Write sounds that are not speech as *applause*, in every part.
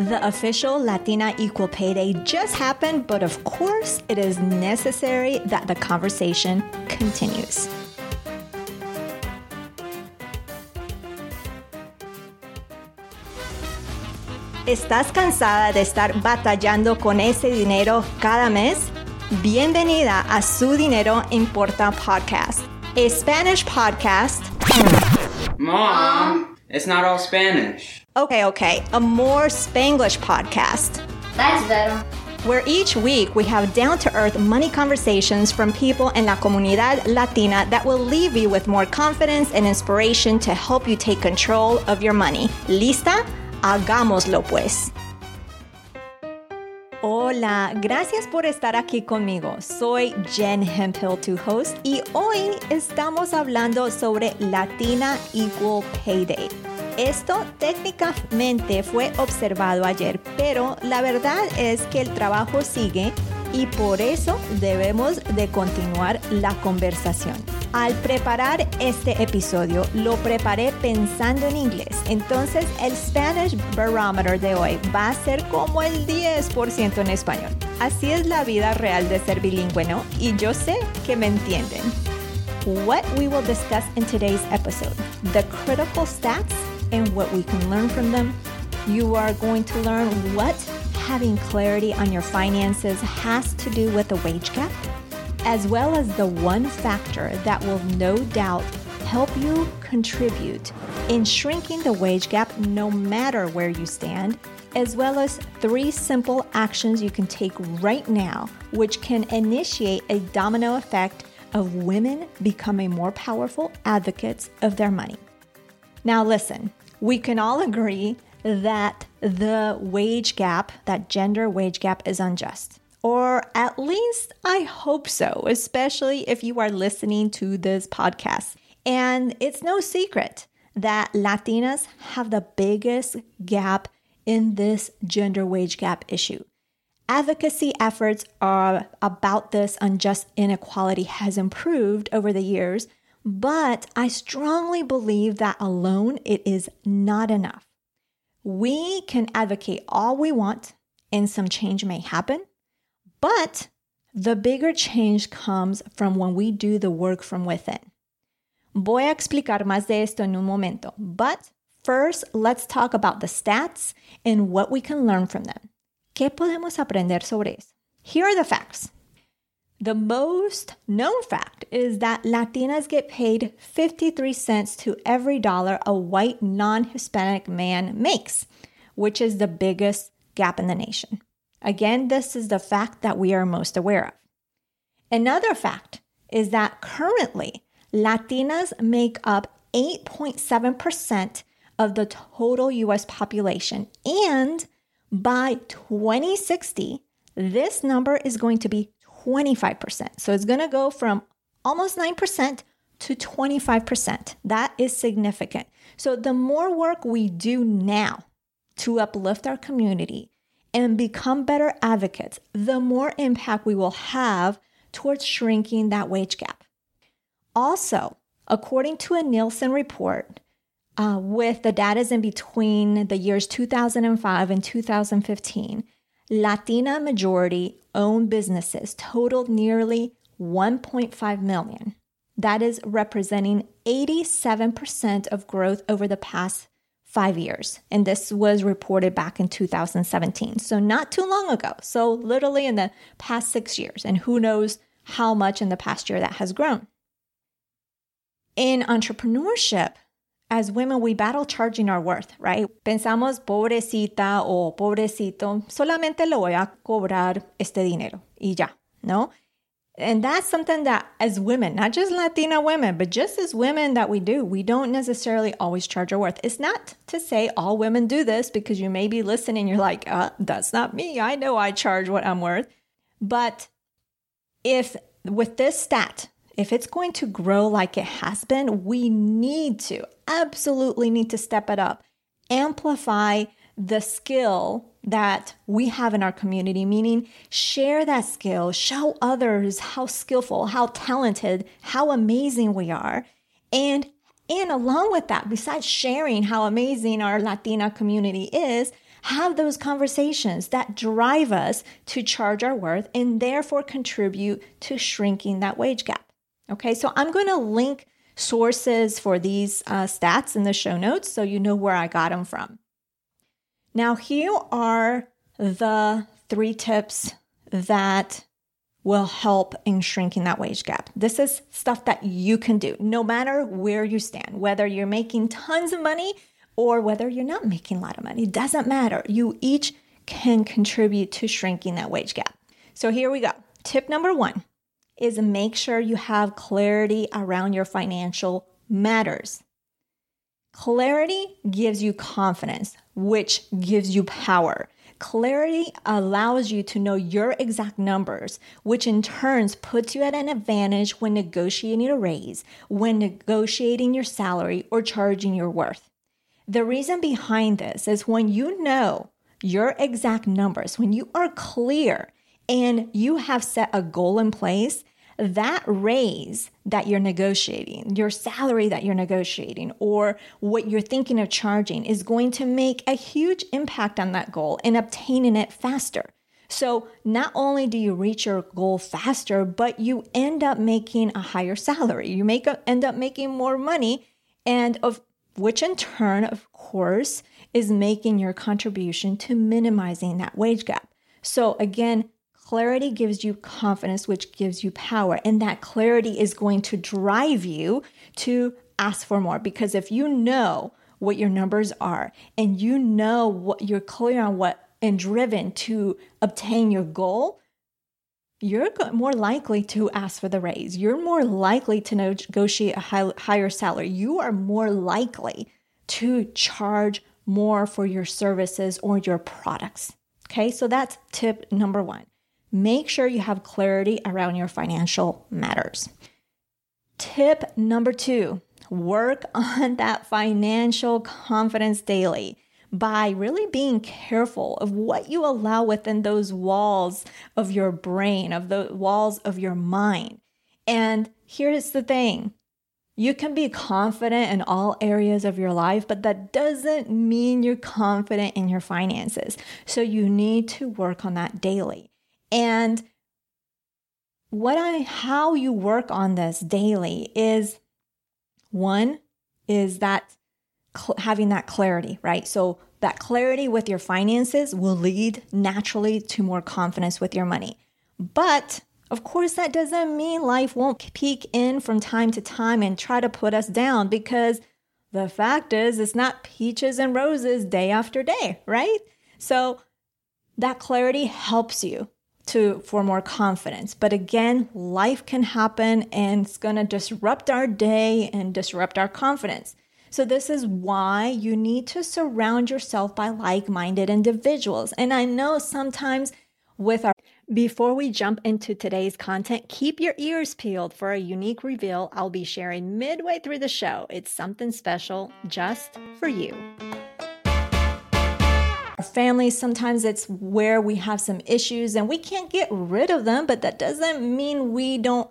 The official Latina Equal Pay Day just happened, but of course, it is necessary that the conversation continues. ¿Estás cansada de estar batallando con ese dinero cada mes? Bienvenida a Su Dinero Importa podcast, a Spanish podcast. Mom, it's not all Spanish. Okay, okay, a more Spanglish podcast. That's better. Where each week we have down to earth money conversations from people in la comunidad latina that will leave you with more confidence and inspiration to help you take control of your money. ¿Lista? Hagámoslo pues. Hola, gracias por estar aquí conmigo. Soy Jen Hemphill, tu host, y hoy estamos hablando sobre Latina Equal Pay Day. Esto técnicamente fue observado ayer, pero la verdad es que el trabajo sigue y por eso debemos de continuar la conversación. Al preparar este episodio, lo preparé pensando en inglés. Entonces, el Spanish Barometer de hoy va a ser como el 10% en español. Así es la vida real de ser bilingüe, ¿no? Y yo sé que me entienden. What we will discuss in today's episode the critical stats and what we can learn from them. You are going to learn what having clarity on your finances has to do with the wage gap as well as the one factor that will no doubt help you contribute in shrinking the wage gap no matter where you stand, as well as three simple actions you can take right now, which can initiate a domino effect of women becoming more powerful advocates of their money. Now, listen, we can all agree that the wage gap, that gender wage gap, is unjust. Or at least I hope so, especially if you are listening to this podcast. And it's no secret that Latinas have the biggest gap in this gender wage gap issue. Advocacy efforts are about this unjust inequality has improved over the years, but I strongly believe that alone it is not enough. We can advocate all we want and some change may happen, but the bigger change comes from when we do the work from within. Voy a explicar más de esto en un momento, but first let's talk about the stats and what we can learn from them. ¿Qué podemos aprender sobre eso? Here are the facts. The most known fact is that Latinas get paid 53 cents to every dollar a white non Hispanic man makes, which is the biggest gap in the nation. Again, this is the fact that we are most aware of. Another fact is that currently Latinas make up 8.7% of the total US population. And by 2060, this number is going to be 25%. So it's going to go from almost 9% to 25%. That is significant. So the more work we do now to uplift our community, and become better advocates, the more impact we will have towards shrinking that wage gap. Also, according to a Nielsen report, uh, with the data in between the years 2005 and 2015, Latina majority owned businesses totaled nearly 1.5 million. That is representing 87% of growth over the past five years. And this was reported back in 2017. So, not too long ago. So, literally in the past six years. And who knows how much in the past year that has grown. In entrepreneurship, as women, we battle charging our worth, right? Pensamos, pobrecita o pobrecito, solamente le voy a cobrar este dinero y ya, ¿no? And that's something that, as women, not just Latina women, but just as women that we do, we don't necessarily always charge our worth. It's not to say all women do this because you may be listening, you're like, uh, that's not me. I know I charge what I'm worth. But if with this stat, if it's going to grow like it has been, we need to, absolutely need to step it up, amplify the skill that we have in our community, meaning share that skill, show others how skillful, how talented, how amazing we are. And and along with that, besides sharing how amazing our Latina community is, have those conversations that drive us to charge our worth and therefore contribute to shrinking that wage gap. Okay, so I'm going to link sources for these uh, stats in the show notes so you know where I got them from. Now, here are the three tips that will help in shrinking that wage gap. This is stuff that you can do no matter where you stand, whether you're making tons of money or whether you're not making a lot of money. It doesn't matter. You each can contribute to shrinking that wage gap. So here we go. Tip number one is make sure you have clarity around your financial matters. Clarity gives you confidence, which gives you power. Clarity allows you to know your exact numbers, which in turns puts you at an advantage when negotiating a raise, when negotiating your salary, or charging your worth. The reason behind this is when you know your exact numbers, when you are clear and you have set a goal in place, that raise that you're negotiating, your salary that you're negotiating, or what you're thinking of charging is going to make a huge impact on that goal and obtaining it faster. So, not only do you reach your goal faster, but you end up making a higher salary. You make a, end up making more money, and of which in turn, of course, is making your contribution to minimizing that wage gap. So, again, Clarity gives you confidence, which gives you power. And that clarity is going to drive you to ask for more. Because if you know what your numbers are and you know what you're clear on what and driven to obtain your goal, you're more likely to ask for the raise. You're more likely to negotiate a high, higher salary. You are more likely to charge more for your services or your products. Okay, so that's tip number one make sure you have clarity around your financial matters. Tip number two work *laughs* on that financial confidence daily by really being careful of what you allow within those walls of your brain, of the walls of your mind. And here's the thing you can be confident in all areas of your life, but that doesn't mean you're confident in your finances. So you need to work on that daily. And what I how you work on this daily is one is that cl- having that clarity, right? So that clarity with your finances will lead naturally to more confidence with your money. But of course, that doesn't mean life won't peek in from time to time and try to put us down because the fact is, it's not peaches and roses day after day, right? So that clarity helps you to for more confidence. But again, life can happen and it's going to disrupt our day and disrupt our confidence. So this is why you need to surround yourself by like-minded individuals. And I know sometimes with our before we jump into today's content, keep your ears peeled for a unique reveal I'll be sharing midway through the show. It's something special just for you families, sometimes it's where we have some issues and we can't get rid of them, but that doesn't mean we don't,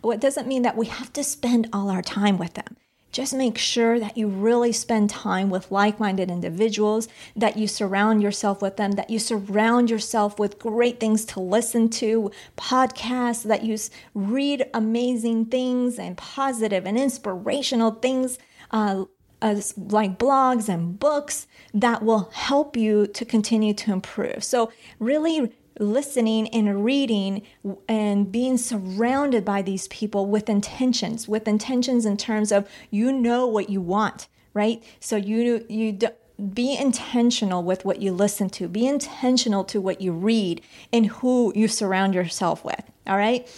what doesn't mean that we have to spend all our time with them. Just make sure that you really spend time with like minded individuals, that you surround yourself with them, that you surround yourself with great things to listen to, podcasts, that you read amazing things and positive and inspirational things. Uh, Uh, as like blogs and books that will help you to continue to improve. So, really listening and reading and being surrounded by these people with intentions, with intentions in terms of you know what you want, right? So, you, you, do, be intentional with what you listen to. Be intentional to what you read and who you surround yourself with. All right.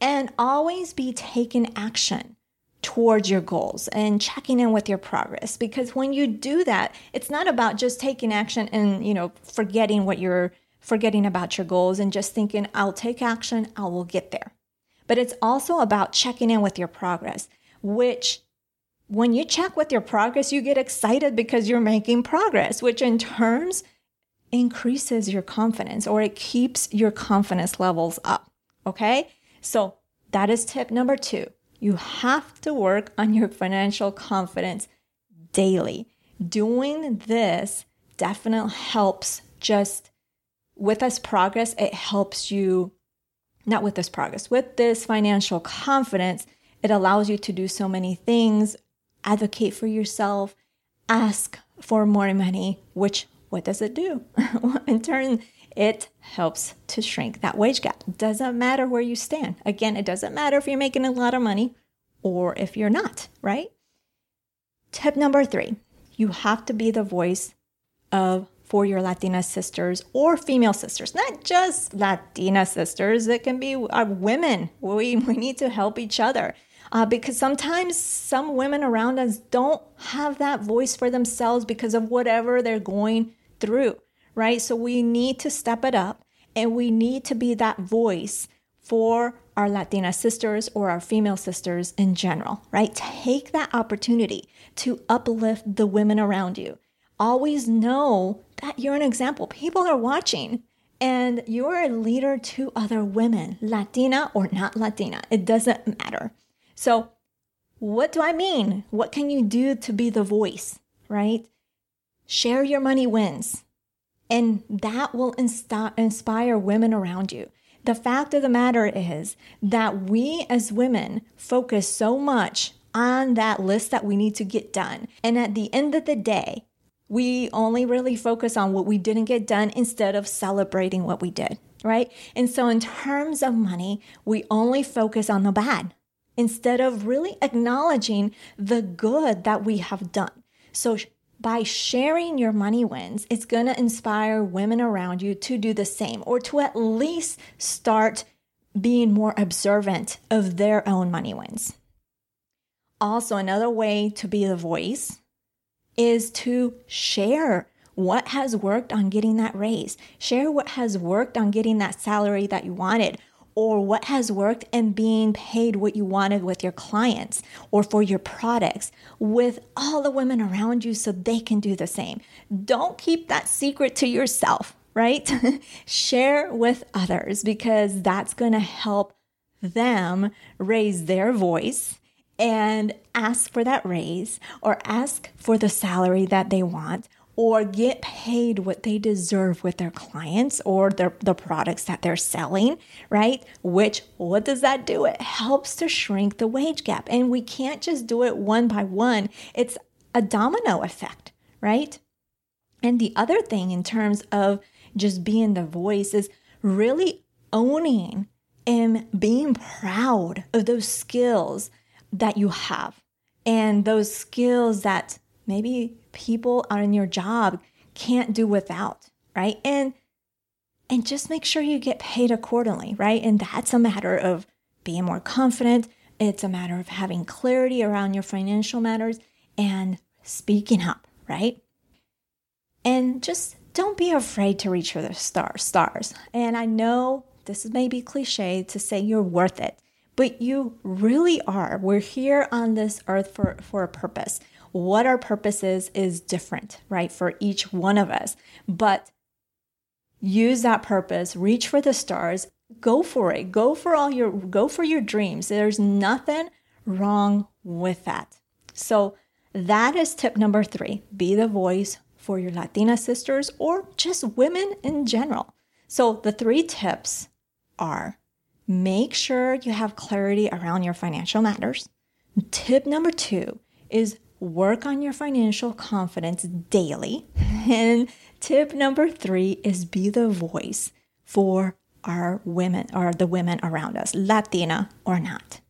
And always be taking action towards your goals and checking in with your progress. Because when you do that it's not about just taking action and you know forgetting what you're forgetting about your goals and just thinking I'll take action I will get there. But it's also about checking in with your progress which when you check with your progress you get excited because you're making progress which in turns increases your confidence or it keeps your confidence levels up okay? So that is tip number 2 you have to work on your financial confidence daily. Doing this definitely helps just with this progress, it helps you, not with this progress, with this financial confidence, it allows you to do so many things, advocate for yourself, ask for more money, which what does it do? *laughs* In turn, it helps to shrink that wage gap. Doesn't matter where you stand. Again, it doesn't matter if you're making a lot of money or if you're not, right? Tip number three you have to be the voice of for your Latina sisters or female sisters, not just Latina sisters. It can be uh, women. We, *laughs* we need to help each other uh, because sometimes some women around us don't have that voice for themselves because of whatever they're going through, right? So we need to step it up and we need to be that voice for our Latina sisters or our female sisters in general, right? Take that opportunity to uplift the women around you. Always know that you're an example. People are watching and you're a leader to other women, Latina or not Latina. It doesn't matter. So, what do I mean? What can you do to be the voice, right? Share your money wins, and that will inspire women around you. The fact of the matter is that we as women focus so much on that list that we need to get done. And at the end of the day, we only really focus on what we didn't get done instead of celebrating what we did, right? And so, in terms of money, we only focus on the bad instead of really acknowledging the good that we have done. So, by sharing your money wins, it's going to inspire women around you to do the same or to at least start being more observant of their own money wins. Also, another way to be the voice is to share what has worked on getting that raise, share what has worked on getting that salary that you wanted, or what has worked and being paid what you wanted with your clients or for your products with all the women around you so they can do the same. Don't keep that secret to yourself, right? *laughs* Share with others because that's going to help them raise their voice and ask for that raise or ask for the salary that they want or get paid what they deserve with their clients or their, the products that they're selling, right? Which, what does that do? It helps to shrink the wage gap. And we can't just do it one by one, it's a domino effect, right? And the other thing in terms of just being the voice is really owning and being proud of those skills that you have and those skills that maybe people on your job can't do without, right? And and just make sure you get paid accordingly, right? And that's a matter of being more confident. It's a matter of having clarity around your financial matters and speaking up, right? And just don't be afraid to reach for the stars, stars. And I know this may be cliche to say you're worth it, but you really are. We're here on this earth for, for a purpose what our purpose is is different, right, for each one of us. But use that purpose, reach for the stars, go for it. Go for all your go for your dreams. There's nothing wrong with that. So that is tip number 3. Be the voice for your Latina sisters or just women in general. So the three tips are make sure you have clarity around your financial matters. Tip number 2 is work on your financial confidence daily. *laughs* And tip number three is be the voice for our women or the women around us, Latina or not.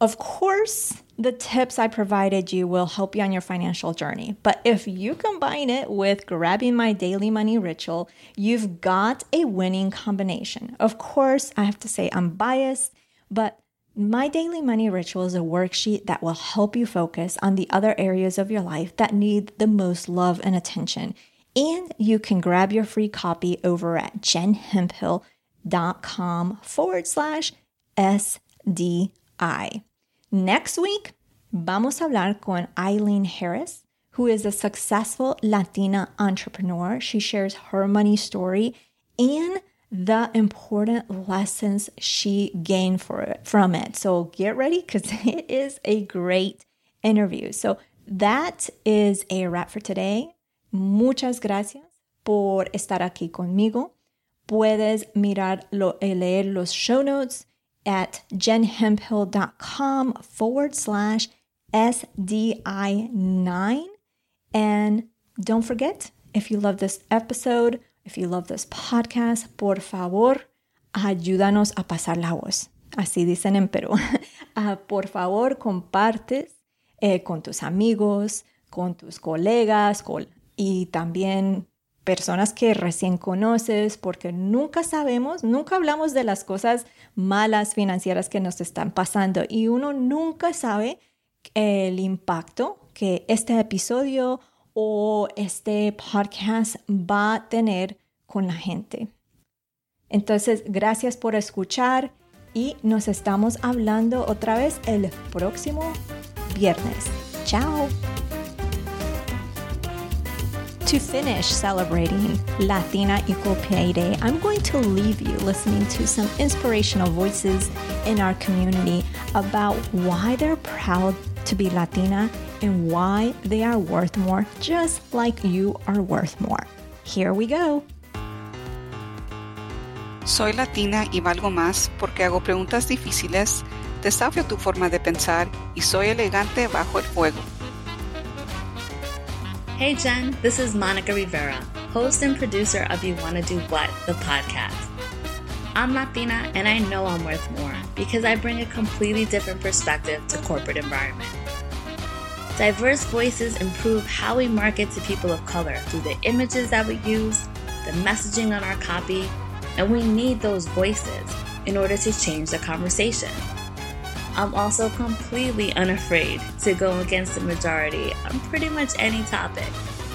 Of course, the tips I provided you will help you on your financial journey. But if you combine it with grabbing my daily money ritual, you've got a winning combination. Of course, I have to say I'm biased, but my daily money ritual is a worksheet that will help you focus on the other areas of your life that need the most love and attention. And you can grab your free copy over at jenhemphill.com forward slash SDI. Next week, vamos a hablar con Eileen Harris, who is a successful Latina entrepreneur. She shares her money story and the important lessons she gained for it, from it. So get ready because *laughs* it is a great interview. So That is a wrap for today. Muchas gracias por estar aquí conmigo. Puedes mirar lo, eh, leer los show notes at jenhemphill.com forward slash SDI9. And don't forget, if you love this episode, if you love this podcast, por favor, ayúdanos a pasar la voz. Así dicen en Perú. uh, *laughs* por favor, compartes eh, con tus amigos, con tus colegas y también personas que recién conoces, porque nunca sabemos, nunca hablamos de las cosas malas financieras que nos están pasando y uno nunca sabe el impacto que este episodio o este podcast va a tener con la gente. Entonces, gracias por escuchar y nos estamos hablando otra vez el próximo viernes. Chao. To finish celebrating Latina Equal Pay Day, I'm going to leave you listening to some inspirational voices in our community about why they're proud to be Latina and why they are worth more, just like you are worth more. Here we go. Soy latina y valgo más porque hago preguntas difíciles, desafío tu forma de pensar y soy elegante bajo el fuego. Hey Jen, this is Monica Rivera, host and producer of You Wanna Do What, the podcast. I'm Latina and I know I'm worth more because I bring a completely different perspective to corporate environment. Diverse voices improve how we market to people of color through the images that we use, the messaging on our copy, and we need those voices in order to change the conversation. I'm also completely unafraid to go against the majority on pretty much any topic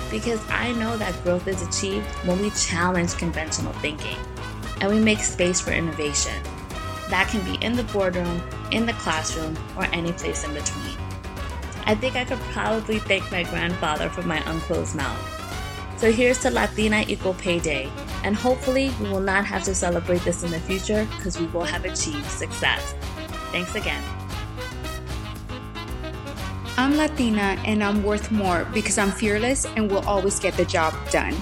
because I know that growth is achieved when we challenge conventional thinking and we make space for innovation. That can be in the boardroom, in the classroom, or any place in between. I think I could probably thank my grandfather for my unclosed mouth. So here's to Latina Equal Pay Day, and hopefully we will not have to celebrate this in the future because we will have achieved success. Thanks again. I'm Latina and I'm worth more because I'm fearless and will always get the job done.